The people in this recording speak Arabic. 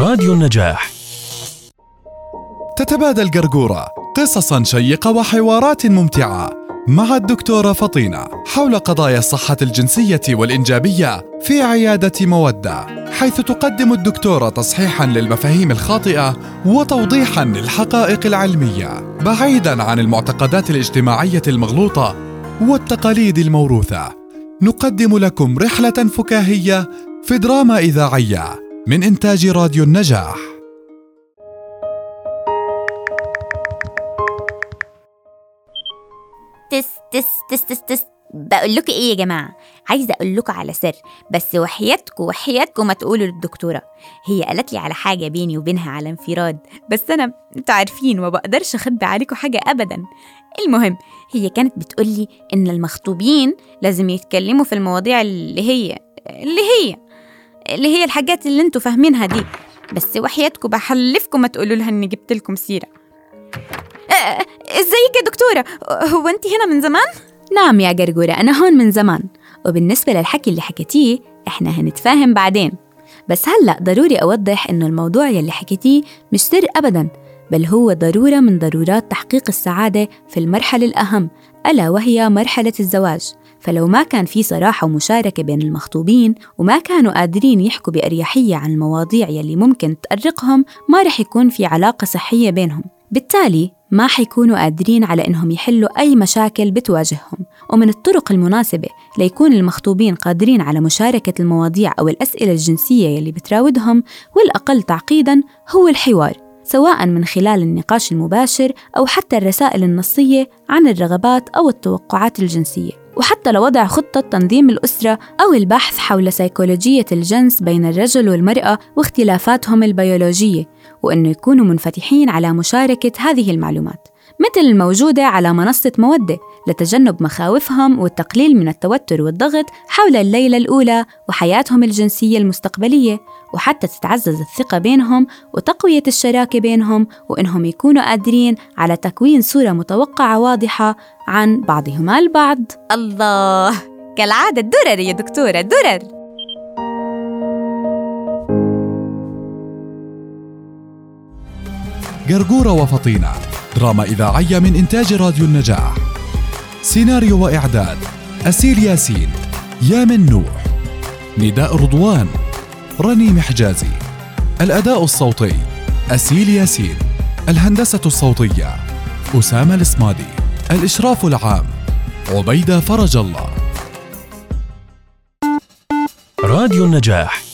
راديو النجاح. تتبادل قرقورة قصصا شيقة وحوارات ممتعة مع الدكتورة فطينة حول قضايا الصحة الجنسية والإنجابية في عيادة مودة حيث تقدم الدكتورة تصحيحا للمفاهيم الخاطئة وتوضيحا للحقائق العلمية بعيدا عن المعتقدات الاجتماعية المغلوطة والتقاليد الموروثة. نقدم لكم رحلة فكاهية في دراما إذاعية من إنتاج راديو النجاح. تس تس تس تس تس. بقول لكم إيه يا جماعة؟ عايزة أقول لكم على سر بس وحياتكم وحياتكم ما تقولوا للدكتورة. هي قالت لي على حاجة بيني وبينها على انفراد بس أنا أنتوا عارفين ما بقدرش أخبي عليكم حاجة ابدا. المهم هي كانت بتقول لي إن المخطوبين لازم يتكلموا في المواضيع اللي هي اللي هي. اللي هي الحاجات اللي أنتوا فاهمينها دي. بس وحياتكم بحلفكم ما تقولوا لها اني جبت لكم سيرة. آه، ازيك يا دكتورة؟ هو انت هنا من زمان؟ نعم يا جرجورة أنا هون من زمان. وبالنسبة للحكي اللي حكيتيه إحنا هنتفاهم بعدين. بس هلأ ضروري أوضح إنه الموضوع يلي حكيتيه مش سر أبداً بل هو ضرورة من ضرورات تحقيق السعادة في المرحلة الأهم. ألا وهي مرحلة الزواج. فلو ما كان في صراحة ومشاركة بين المخطوبين وما كانوا قادرين يحكوا بأريحية عن المواضيع يلي ممكن تأرقهم ما رح يكون في علاقة صحية بينهم. بالتالي ما حيكونوا قادرين على إنهم يحلوا أي مشاكل بتواجههم. ومن الطرق المناسبة ليكون المخطوبين قادرين على مشاركة المواضيع أو الأسئلة الجنسية يلي بتراودهم والأقل تعقيداً هو الحوار. سواء من خلال النقاش المباشر أو حتى الرسائل النصية عن الرغبات أو التوقعات الجنسية. وحتى لوضع خطة تنظيم الأسرة أو البحث حول سيكولوجية الجنس بين الرجل والمرأة واختلافاتهم البيولوجية وأنه يكونوا منفتحين على مشاركة هذه المعلومات. مثل الموجودة على منصة مودة لتجنب مخاوفهم والتقليل من التوتر والضغط حول الليلة الأولى وحياتهم الجنسية المستقبلية وحتى تتعزز الثقة بينهم وتقوية الشراكة بينهم وإنهم يكونوا قادرين على تكوين صورة متوقعة واضحة عن بعضهما البعض. الله! كالعادة درر يا دكتورة درر! قرقورة وفطينة. دراما إذاعية من إنتاج راديو النجاح. سيناريو وإعداد أسيل ياسين يامن نوح نداء رضوان رنيم حجازي الأداء الصوتي أسيل ياسين. الهندسة الصوتية أسامة الإصمادي الإشراف العام عبيدة فرج الله. راديو النجاح.